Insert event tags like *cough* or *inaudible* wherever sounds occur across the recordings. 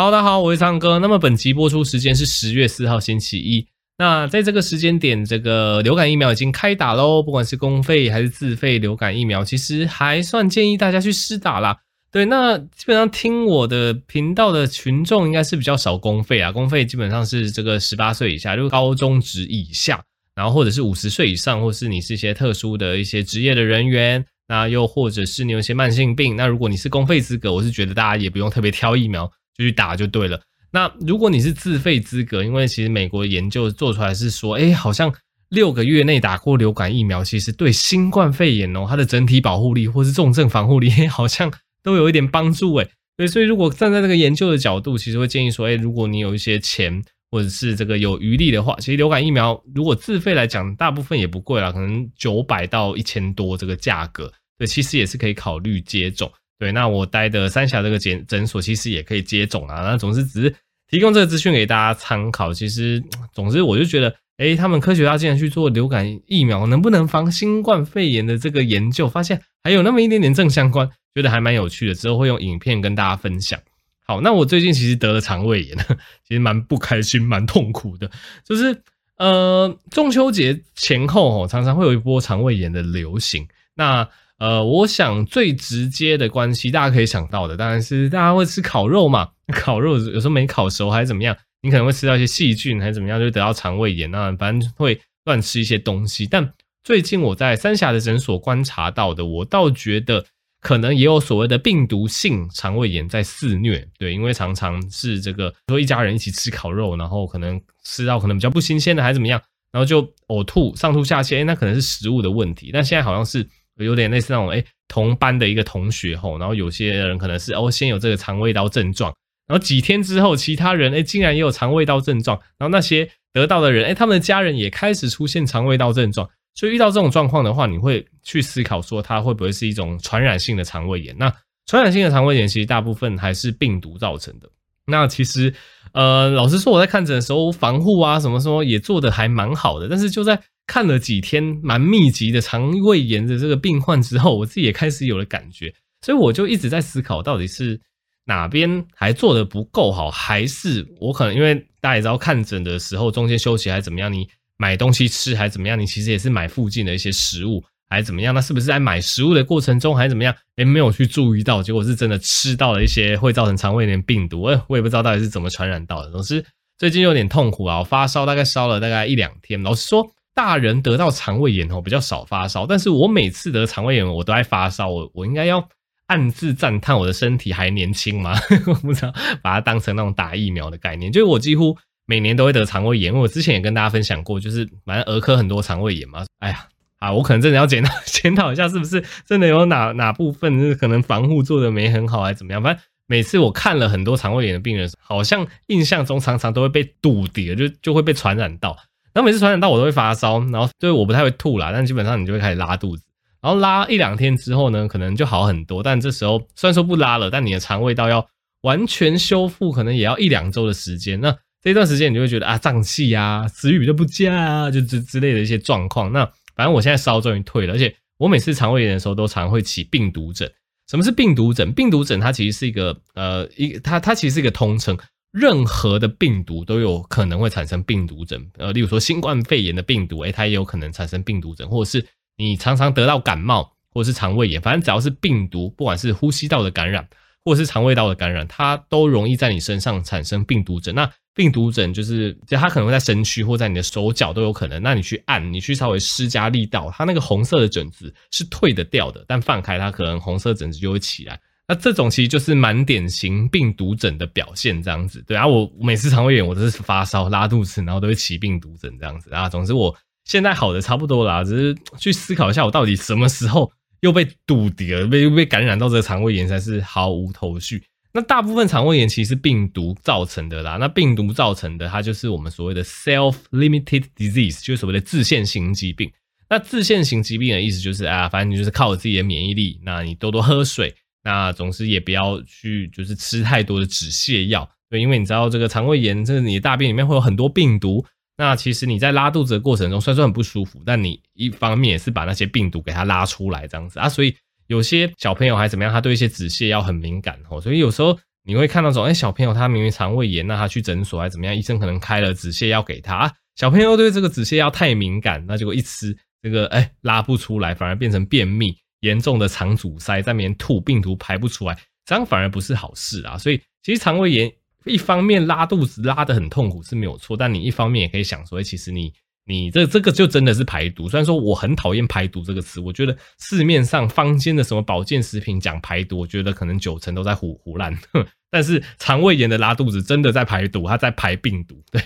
好的，好，我是苍哥。那么本集播出时间是十月四号星期一。那在这个时间点，这个流感疫苗已经开打喽。不管是公费还是自费流感疫苗，其实还算建议大家去施打啦。对，那基本上听我的频道的群众应该是比较少公费啊。公费基本上是这个十八岁以下，就高中职以下，然后或者是五十岁以上，或是你是一些特殊的一些职业的人员，那又或者是你有一些慢性病。那如果你是公费资格，我是觉得大家也不用特别挑疫苗。就去打就对了。那如果你是自费资格，因为其实美国研究做出来是说，哎，好像六个月内打过流感疫苗，其实对新冠肺炎哦，它的整体保护力或是重症防护力，好像都有一点帮助诶。对，所以如果站在这个研究的角度，其实会建议说，哎，如果你有一些钱或者是这个有余力的话，其实流感疫苗如果自费来讲，大部分也不贵啦，可能九百到一千多这个价格，对，其实也是可以考虑接种。对，那我待的三峡这个诊诊所其实也可以接种啊。那总之只是提供这个资讯给大家参考。其实，总之我就觉得，诶，他们科学家竟然去做流感疫苗能不能防新冠肺炎的这个研究，发现还有那么一点点正相关，觉得还蛮有趣的。之后会用影片跟大家分享。好，那我最近其实得了肠胃炎，*laughs* 其实蛮不开心，蛮痛苦的。就是呃，中秋节前后哦，常常会有一波肠胃炎的流行。那呃，我想最直接的关系，大家可以想到的，当然是大家会吃烤肉嘛。*laughs* 烤肉有时候没烤熟还是怎么样，你可能会吃到一些细菌还是怎么样，就得到肠胃炎。那反正会乱吃一些东西。但最近我在三峡的诊所观察到的，我倒觉得可能也有所谓的病毒性肠胃炎在肆虐。对，因为常常是这个说一家人一起吃烤肉，然后可能吃到可能比较不新鲜的还是怎么样，然后就呕吐、上吐下泻，诶，那可能是食物的问题。但现在好像是。有点类似那种诶，同班的一个同学吼，然后有些人可能是哦，先有这个肠胃道症状，然后几天之后，其他人诶，竟然也有肠胃道症状，然后那些得到的人诶，他们的家人也开始出现肠胃道症状，所以遇到这种状况的话，你会去思考说，它会不会是一种传染性的肠胃炎？那传染性的肠胃炎其实大部分还是病毒造成的。那其实，呃，老实说，我在看诊的时候，防护啊什么什么也做得还蛮好的，但是就在。看了几天蛮密集的肠胃炎的这个病患之后，我自己也开始有了感觉，所以我就一直在思考，到底是哪边还做得不够好，还是我可能因为大家也知道看诊的时候中间休息还怎么样，你买东西吃还怎么样，你其实也是买附近的一些食物还怎么样，那是不是在买食物的过程中还怎么样，诶，没有去注意到，结果是真的吃到了一些会造成肠胃炎病毒，诶，我也不知道到底是怎么传染到的。总之最近有点痛苦啊，我发烧大概烧了大概一两天，老实说。大人得到肠胃炎哦，比较少发烧，但是我每次得肠胃炎，我都爱发烧，我我应该要暗自赞叹我的身体还年轻吗？*laughs* 我不知道，把它当成那种打疫苗的概念，就是我几乎每年都会得肠胃炎，我之前也跟大家分享过，就是反正儿科很多肠胃炎嘛。哎呀，啊，我可能真的要检讨 *laughs* 检讨一下，是不是真的有哪哪部分是 *laughs* 可能防护做的没很好，还是怎么样？反正每次我看了很多肠胃炎的病人，好像印象中常常都会被堵叠，就就会被传染到。然后每次传染到我都会发烧，然后对我不太会吐啦，但基本上你就会开始拉肚子，然后拉一两天之后呢，可能就好很多。但这时候虽然说不拉了，但你的肠胃道要完全修复，可能也要一两周的时间。那这段时间你就会觉得啊，胀气啊，食欲都不佳啊，就之之类的一些状况。那反正我现在烧终于退了，而且我每次肠胃炎的时候都常会起病毒疹。什么是病毒疹？病毒疹它其实是一个呃一它它其实是一个通称。任何的病毒都有可能会产生病毒疹，呃，例如说新冠肺炎的病毒，诶，它也有可能产生病毒疹，或者是你常常得到感冒，或者是肠胃炎，反正只要是病毒，不管是呼吸道的感染，或者是肠胃道的感染，它都容易在你身上产生病毒疹。那病毒疹就是，就它可能会在身躯或在你的手脚都有可能。那你去按，你去稍微施加力道，它那个红色的疹子是退得掉的，但放开它，可能红色疹子就会起来。那这种其实就是蛮典型病毒疹的表现，这样子。对啊，我每次肠胃炎我都是发烧、拉肚子，然后都会起病毒疹这样子啊。总之我现在好的差不多啦，只是去思考一下，我到底什么时候又被堵叠了，被又被感染到这个肠胃炎才是毫无头绪。那大部分肠胃炎其实是病毒造成的啦。那病毒造成的，它就是我们所谓的 self-limited disease，就是所谓的自限型疾病。那自限型疾病的意思就是啊，反正你就是靠自己的免疫力，那你多多喝水。那总是也不要去，就是吃太多的止泻药，对，因为你知道这个肠胃炎，这是你的大便里面会有很多病毒。那其实你在拉肚子的过程中，虽然说很不舒服，但你一方面也是把那些病毒给它拉出来这样子啊。所以有些小朋友还怎么样，他对一些止泻药很敏感哦，所以有时候你会看到说，哎，小朋友他明明肠胃炎，那他去诊所还怎么样？医生可能开了止泻药给他啊。小朋友对这个止泻药太敏感，那结果一吃这个，哎，拉不出来，反而变成便秘，严重的肠阻塞，在里面吐，病毒排不出来，这样反而不是好事啊。所以其实肠胃炎一方面拉肚子拉得很痛苦是没有错，但你一方面也可以想说，其实你。你这这个就真的是排毒，虽然说我很讨厌排毒这个词，我觉得市面上坊间的什么保健食品讲排毒，我觉得可能九成都在胡胡乱。*laughs* 但是肠胃炎的拉肚子真的在排毒，它在排病毒。对，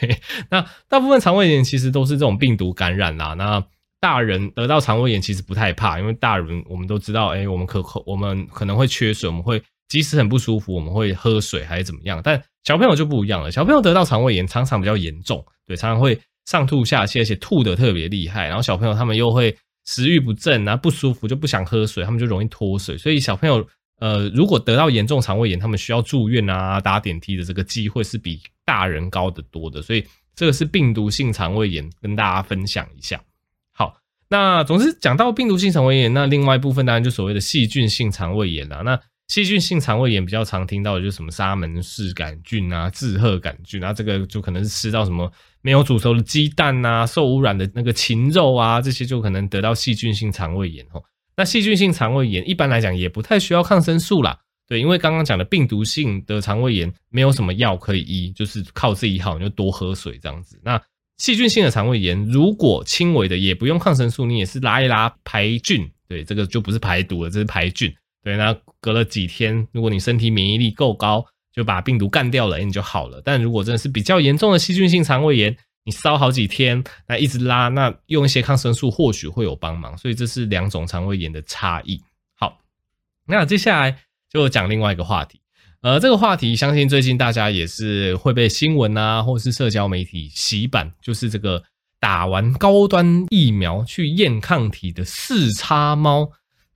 那大部分肠胃炎其实都是这种病毒感染啦。那大人得到肠胃炎其实不太怕，因为大人我们都知道，哎，我们可可我们可能会缺水，我们会即使很不舒服，我们会喝水还是怎么样。但小朋友就不一样了，小朋友得到肠胃炎常常比较严重，对，常常会。上吐下泻，而且吐得特别厉害，然后小朋友他们又会食欲不振啊，不舒服就不想喝水，他们就容易脱水。所以小朋友呃，如果得到严重肠胃炎，他们需要住院啊，搭点滴的这个机会是比大人高得多的。所以这个是病毒性肠胃炎，跟大家分享一下。那总之讲到病毒性肠胃炎，那另外一部分当然就所谓的细菌性肠胃炎啦。那细菌性肠胃炎比较常听到的就是什么沙门氏杆菌啊、志贺杆菌啊，这个就可能是吃到什么。没有煮熟的鸡蛋、啊，受污染的那个禽肉啊，这些就可能得到细菌性肠胃炎哦。那细菌性肠胃炎一般来讲也不太需要抗生素啦，对，因为刚刚讲的病毒性的肠胃炎没有什么药可以医，就是靠自己好，你就多喝水这样子。那细菌性的肠胃炎如果轻微的也不用抗生素，你也是拉一拉排菌，对，这个就不是排毒了，这是排菌。对，那隔了几天，如果你身体免疫力够高。就把病毒干掉了，你就好了。但如果真的是比较严重的细菌性肠胃炎，你烧好几天，那一直拉，那用一些抗生素或许会有帮忙。所以这是两种肠胃炎的差异。好，那接下来就讲另外一个话题。呃，这个话题相信最近大家也是会被新闻啊，或是社交媒体洗版，就是这个打完高端疫苗去验抗体的四叉猫。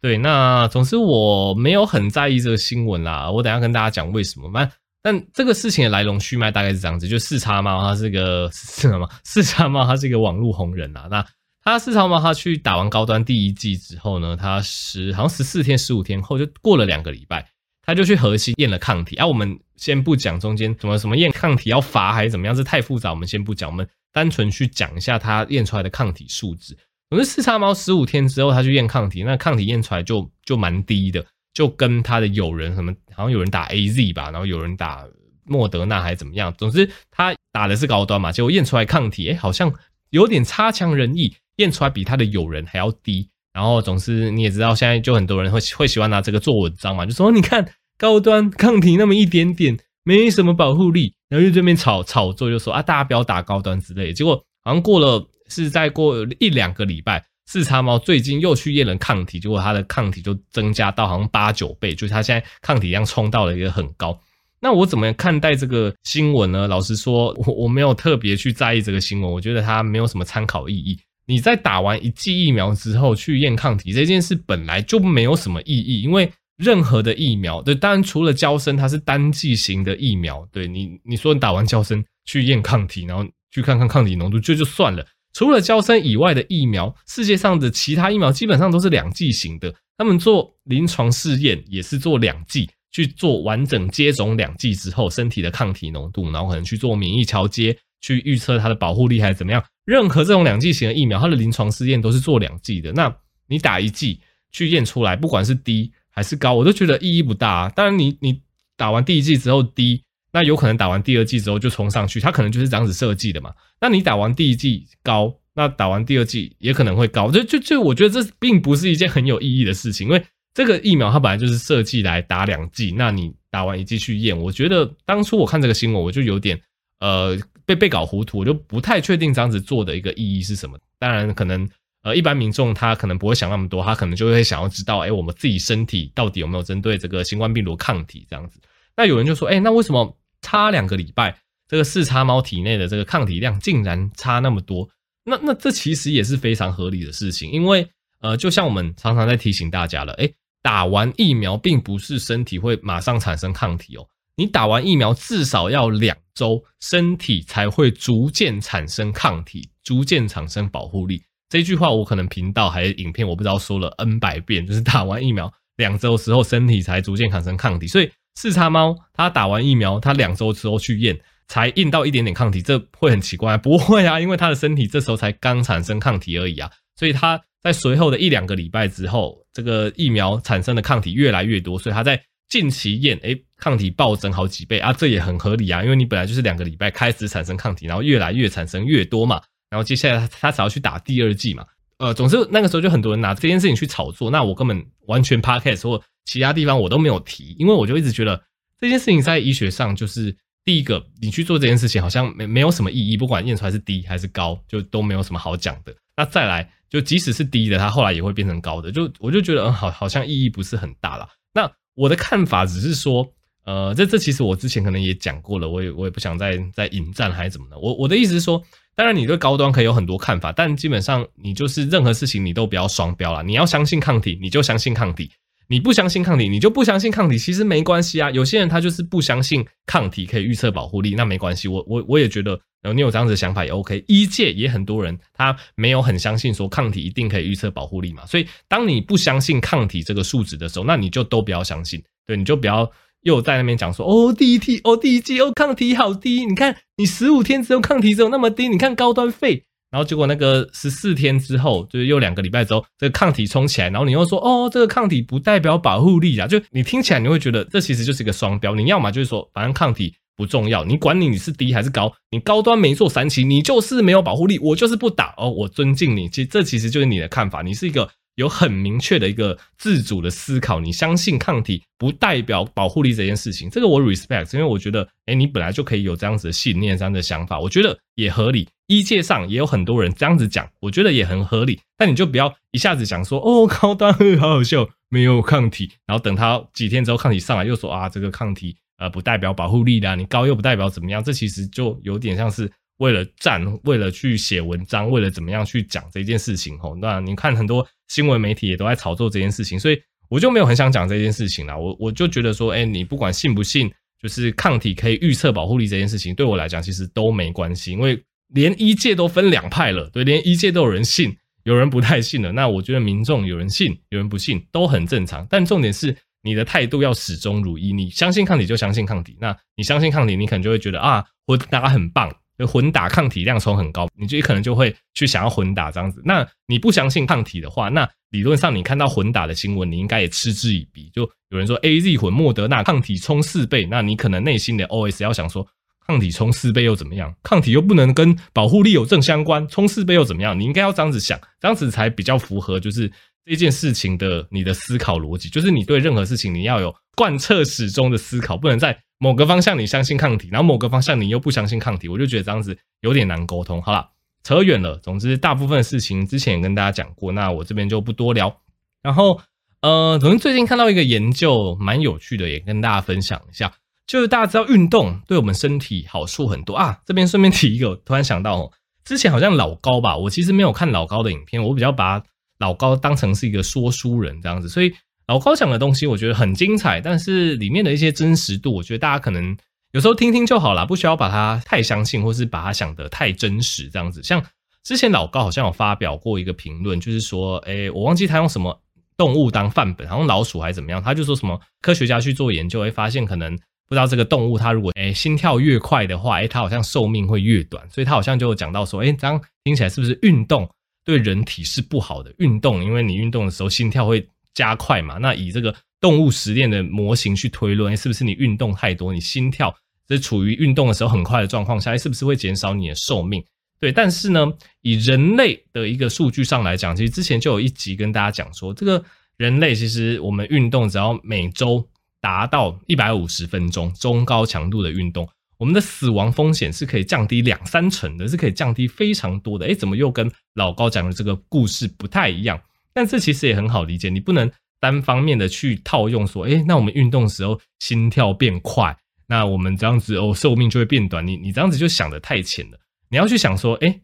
对，那总之我没有很在意这个新闻啦。我等下跟大家讲为什么。但但这个事情的来龙去脉大概是这样子：就四叉猫，它是个是什么？四叉猫，它是一个网络红人啊。那他四叉猫，他去打完高端第一剂之后呢，他十好像十四天、十五天后就过了两个礼拜，他就去核心验了抗体。啊，我们先不讲中间怎么什么验抗体要罚还是怎么样，这太复杂，我们先不讲。我们单纯去讲一下他验出来的抗体数值。总之，四叉猫十五天之后，他去验抗体，那抗体验出来就就蛮低的，就跟他的友人什么，好像有人打 AZ 吧，然后有人打莫德纳还是怎么样。总之，他打的是高端嘛，结果验出来抗体，哎，好像有点差强人意，验出来比他的友人还要低。然后，总是你也知道，现在就很多人会会喜欢拿这个做文章嘛，就说你看高端抗体那么一点点，没什么保护力，然后就这边炒炒作，就说啊，大家不要打高端之类的。结果好像过了。是再过一两个礼拜，四叉猫最近又去验了抗体，结果它的抗体就增加到好像八九倍，就是它现在抗体量冲到了一个很高。那我怎么看待这个新闻呢？老实说，我我没有特别去在意这个新闻，我觉得它没有什么参考意义。你在打完一剂疫苗之后去验抗体这件事本来就没有什么意义，因为任何的疫苗，对，当然除了娇生它是单剂型的疫苗，对你你说你打完娇生去验抗体，然后去看看抗体浓度，就就算了。除了娇生以外的疫苗，世界上的其他疫苗基本上都是两剂型的。他们做临床试验也是做两剂，去做完整接种两剂之后身体的抗体浓度，然后可能去做免疫桥接，去预测它的保护力还是怎么样。任何这种两剂型的疫苗，它的临床试验都是做两剂的。那你打一剂去验出来，不管是低还是高，我都觉得意义不大啊。当然你，你打完第一剂之后低。那有可能打完第二剂之后就冲上去，它可能就是这样子设计的嘛。那你打完第一剂高，那打完第二剂也可能会高。就就就，我觉得这并不是一件很有意义的事情，因为这个疫苗它本来就是设计来打两剂。那你打完一剂去验，我觉得当初我看这个新闻，我就有点呃被被搞糊涂，我就不太确定这样子做的一个意义是什么。当然，可能呃一般民众他可能不会想那么多，他可能就会想要知道，哎，我们自己身体到底有没有针对这个新冠病毒抗体这样子。那有人就说，哎，那为什么？差两个礼拜，这个四叉猫体内的这个抗体量竟然差那么多，那那这其实也是非常合理的事情，因为呃，就像我们常常在提醒大家了，诶，打完疫苗并不是身体会马上产生抗体哦，你打完疫苗至少要两周，身体才会逐渐产生抗体，逐渐产生保护力。这句话我可能频道还是影片我不知道说了 N 百遍，*laughs* 就是打完疫苗两周之后，身体才逐渐产生抗体，所以。四叉猫它打完疫苗，它两周之后去验，才验到一点点抗体，这会很奇怪？不会啊，*laughs* 因为它的身体这时候才刚产生抗体而已啊，所以它在随后的一两个礼拜之后，这个疫苗产生的抗体越来越多，所以它在近期验，诶，抗体暴增好几倍啊，这也很合理啊，因为你本来就是两个礼拜开始产生抗体，然后越来越产生越多嘛，然后接下来他才要去打第二剂嘛，呃，总之那个时候就很多人拿这件事情去炒作，那我根本完全 podcast 或其他地方我都没有提，因为我就一直觉得这件事情在医学上就是第一个，你去做这件事情好像没没有什么意义，不管验出来是低还是高，就都没有什么好讲的。那再来，就即使是低的，它后来也会变成高的，就我就觉得，嗯，好，好像意义不是很大了。那我的看法只是说，呃，这这其实我之前可能也讲过了，我也我也不想再再引战还是怎么的。我我的意思是说，当然你对高端可以有很多看法，但基本上你就是任何事情你都不要双标啦。你要相信抗体，你就相信抗体；你不相信抗体，你就不相信抗体。其实没关系啊。有些人他就是不相信抗体可以预测保护力，那没关系。我我我也觉得。然后你有这样子的想法也 OK，一届也很多人他没有很相信说抗体一定可以预测保护力嘛，所以当你不相信抗体这个数值的时候，那你就都不要相信，对，你就不要又在那边讲说哦第一剂哦第一剂哦抗体好低，你看你十五天之后抗体只有那么低，你看高端废，然后结果那个十四天之后就是又两个礼拜之后这个抗体冲起来，然后你又说哦这个抗体不代表保护力啊，就你听起来你会觉得这其实就是一个双标，你要么就是说反正抗体。不重要，你管你你是低还是高，你高端没做三期，你就是没有保护力，我就是不打哦，我尊敬你。其实这其实就是你的看法，你是一个有很明确的一个自主的思考，你相信抗体不代表保护力这件事情，这个我 respect，因为我觉得，诶，你本来就可以有这样子的信念，这样的想法，我觉得也合理。医界上也有很多人这样子讲，我觉得也很合理。但你就不要一下子讲说，哦，高端好好笑，没有抗体，然后等他几天之后抗体上来，又说啊，这个抗体。呃，不代表保护力的，你高又不代表怎么样，这其实就有点像是为了战，为了去写文章，为了怎么样去讲这件事情吼。那你看很多新闻媒体也都在炒作这件事情，所以我就没有很想讲这件事情啦。我我就觉得说，哎，你不管信不信，就是抗体可以预测保护力这件事情，对我来讲其实都没关系，因为连医界都分两派了，对，连医界都有人信，有人不太信了。那我觉得民众有人信，有人不信都很正常，但重点是。你的态度要始终如一，你相信抗体就相信抗体。那你相信抗体，你可能就会觉得啊，混打很棒，就混打抗体量冲很高，你就可能就会去想要混打这样子。那你不相信抗体的话，那理论上你看到混打的新闻，你应该也嗤之以鼻。就有人说 AZ 混莫德纳抗体冲四倍，那你可能内心的 OS 要想说，抗体冲四倍又怎么样？抗体又不能跟保护力有正相关，冲四倍又怎么样？你应该要这样子想，这样子才比较符合，就是。这件事情的你的思考逻辑，就是你对任何事情你要有贯彻始终的思考，不能在某个方向你相信抗体，然后某个方向你又不相信抗体，我就觉得这样子有点难沟通。好了，扯远了。总之，大部分事情之前也跟大家讲过，那我这边就不多聊。然后，呃，总之最近看到一个研究蛮有趣的，也跟大家分享一下。就是大家知道运动对我们身体好处很多啊。这边顺便提一个，突然想到哦，之前好像老高吧，我其实没有看老高的影片，我比较把。老高当成是一个说书人这样子，所以老高讲的东西我觉得很精彩，但是里面的一些真实度，我觉得大家可能有时候听听就好啦，不需要把它太相信，或是把它想得太真实这样子。像之前老高好像有发表过一个评论，就是说，诶，我忘记他用什么动物当范本，好像老鼠还是怎么样，他就说什么科学家去做研究会发现，可能不知道这个动物它如果诶心跳越快的话，诶它好像寿命会越短，所以他好像就讲到说，诶这样听起来是不是运动？对人体是不好的运动，因为你运动的时候心跳会加快嘛。那以这个动物实验的模型去推论，是不是你运动太多，你心跳是处于运动的时候很快的状况下，是不是会减少你的寿命？对，但是呢，以人类的一个数据上来讲，其实之前就有一集跟大家讲说，这个人类其实我们运动只要每周达到一百五十分钟中高强度的运动。我们的死亡风险是可以降低两三成的，是可以降低非常多的。诶，怎么又跟老高讲的这个故事不太一样？但这其实也很好理解，你不能单方面的去套用说，诶，那我们运动时候心跳变快，那我们这样子哦寿命就会变短。你你这样子就想得太浅了。你要去想说，诶，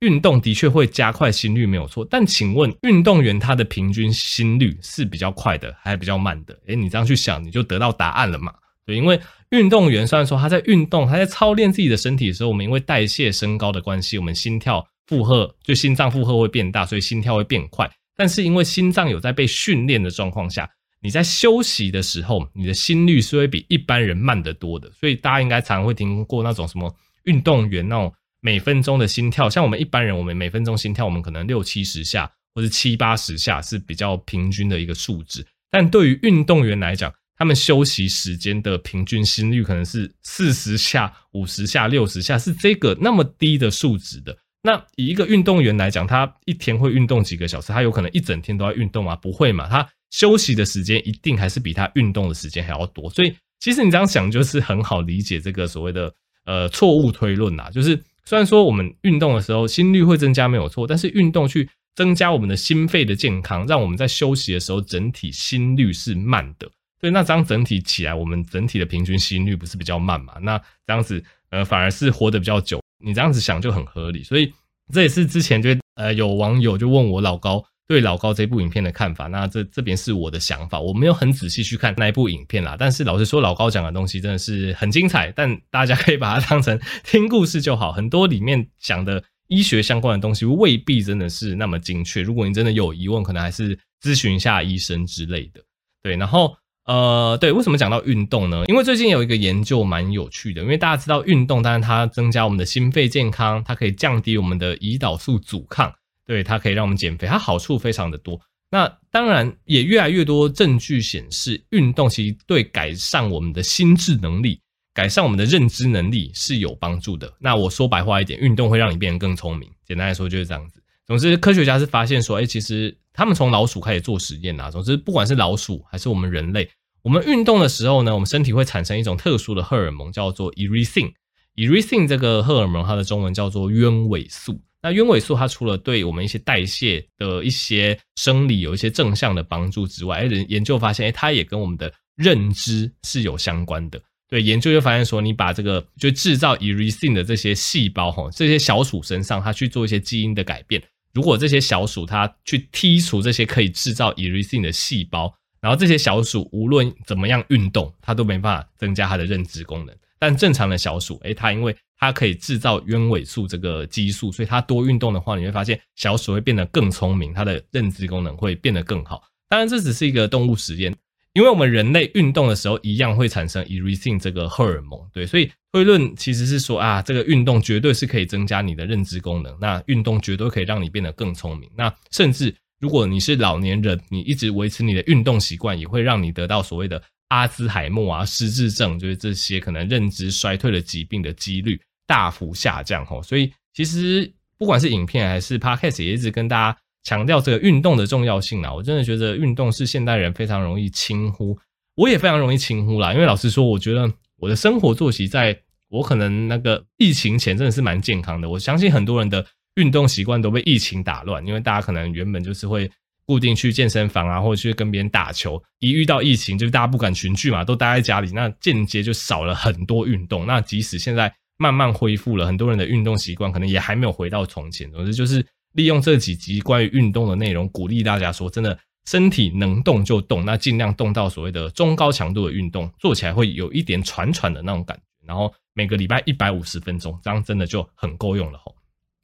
运动的确会加快心率没有错，但请问运动员他的平均心率是比较快的还是比较慢的？诶，你这样去想，你就得到答案了嘛？对，因为。运动员虽然说他在运动，他在操练自己的身体的时候，我们因为代谢升高的关系，我们心跳负荷就心脏负荷会变大，所以心跳会变快。但是因为心脏有在被训练的状况下，你在休息的时候，你的心率是会比一般人慢得多的。所以大家应该常会听过那种什么运动员那种每分钟的心跳，像我们一般人，我们每分钟心跳我们可能六七十下或者七八十下是比较平均的一个数值，但对于运动员来讲，他们休息时间的平均心率可能是四十下、五十下、六十下，是这个那么低的数值的。那以一个运动员来讲，他一天会运动几个小时？他有可能一整天都在运动吗？不会嘛，他休息的时间一定还是比他运动的时间还要多。所以其实你这样想就是很好理解这个所谓的呃错误推论啦。就是虽然说我们运动的时候心率会增加没有错，但是运动去增加我们的心肺的健康，让我们在休息的时候整体心率是慢的。所以那张整体起来，我们整体的平均心率不是比较慢嘛？那这样子呃反而是活得比较久。你这样子想就很合理，所以这也是之前就呃有网友就问我老高对老高这部影片的看法。那这这边是我的想法，我没有很仔细去看那一部影片啦。但是老实说，老高讲的东西真的是很精彩，但大家可以把它当成 *laughs* 听故事就好。很多里面讲的医学相关的东西未必真的是那么精确。如果你真的有疑问，可能还是咨询一下医生之类的。对，然后。呃，对，为什么讲到运动呢？因为最近有一个研究蛮有趣的，因为大家知道运动，当然它增加我们的心肺健康，它可以降低我们的胰岛素阻抗，对，它可以让我们减肥，它好处非常的多。那当然也越来越多证据显示，运动其实对改善我们的心智能力、改善我们的认知能力是有帮助的。那我说白话一点，运动会让你变得更聪明。简单来说就是这样子。总之，科学家是发现说，哎，其实他们从老鼠开始做实验啊。总之，不管是老鼠还是我们人类，我们运动的时候呢，我们身体会产生一种特殊的荷尔蒙，叫做 irisin。irisin 这个荷尔蒙，它的中文叫做鸢尾素。那鸢尾素它除了对我们一些代谢的一些生理有一些正向的帮助之外，哎，研究发现，哎，它也跟我们的认知是有相关的。对，研究就发现说，你把这个就制造 irisin 的这些细胞，哈，这些小鼠身上，它去做一些基因的改变。如果这些小鼠它去剔除这些可以制造 irisin 的细胞，然后这些小鼠无论怎么样运动，它都没办法增加它的认知功能。但正常的小鼠，诶，它因为它可以制造鸢尾素这个激素，所以它多运动的话，你会发现小鼠会变得更聪明，它的认知功能会变得更好。当然，这只是一个动物实验，因为我们人类运动的时候一样会产生 irisin 这个荷尔蒙，对，所以。推论其实是说啊，这个运动绝对是可以增加你的认知功能，那运动绝对可以让你变得更聪明。那甚至如果你是老年人，你一直维持你的运动习惯，也会让你得到所谓的阿兹海默啊、失智症，就是这些可能认知衰退的疾病的几率大幅下降。吼，所以其实不管是影片还是 Podcast，也一直跟大家强调这个运动的重要性啊。我真的觉得运动是现代人非常容易轻忽，我也非常容易轻忽啦。因为老实说，我觉得我的生活作息在我可能那个疫情前真的是蛮健康的，我相信很多人的运动习惯都被疫情打乱，因为大家可能原本就是会固定去健身房啊，或者去跟别人打球，一遇到疫情，就是大家不敢群聚嘛，都待在家里，那间接就少了很多运动。那即使现在慢慢恢复了，很多人的运动习惯可能也还没有回到从前。总之就是利用这几集关于运动的内容，鼓励大家说，真的身体能动就动，那尽量动到所谓的中高强度的运动，做起来会有一点喘喘的那种感觉，然后。每个礼拜一百五十分钟，这样真的就很够用了吼。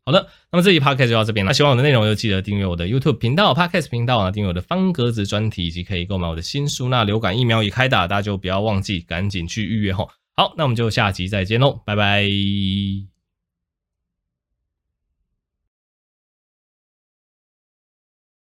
好的，那么这一 podcast 就到这边了。那喜欢我的内容，就记得订阅我的 YouTube 频道、Podcast 频道啊，订阅我的方格子专题，以及可以购买我的新书。那流感疫苗已开打，大家就不要忘记赶紧去预约吼。好，那我们就下集再见喽，拜拜。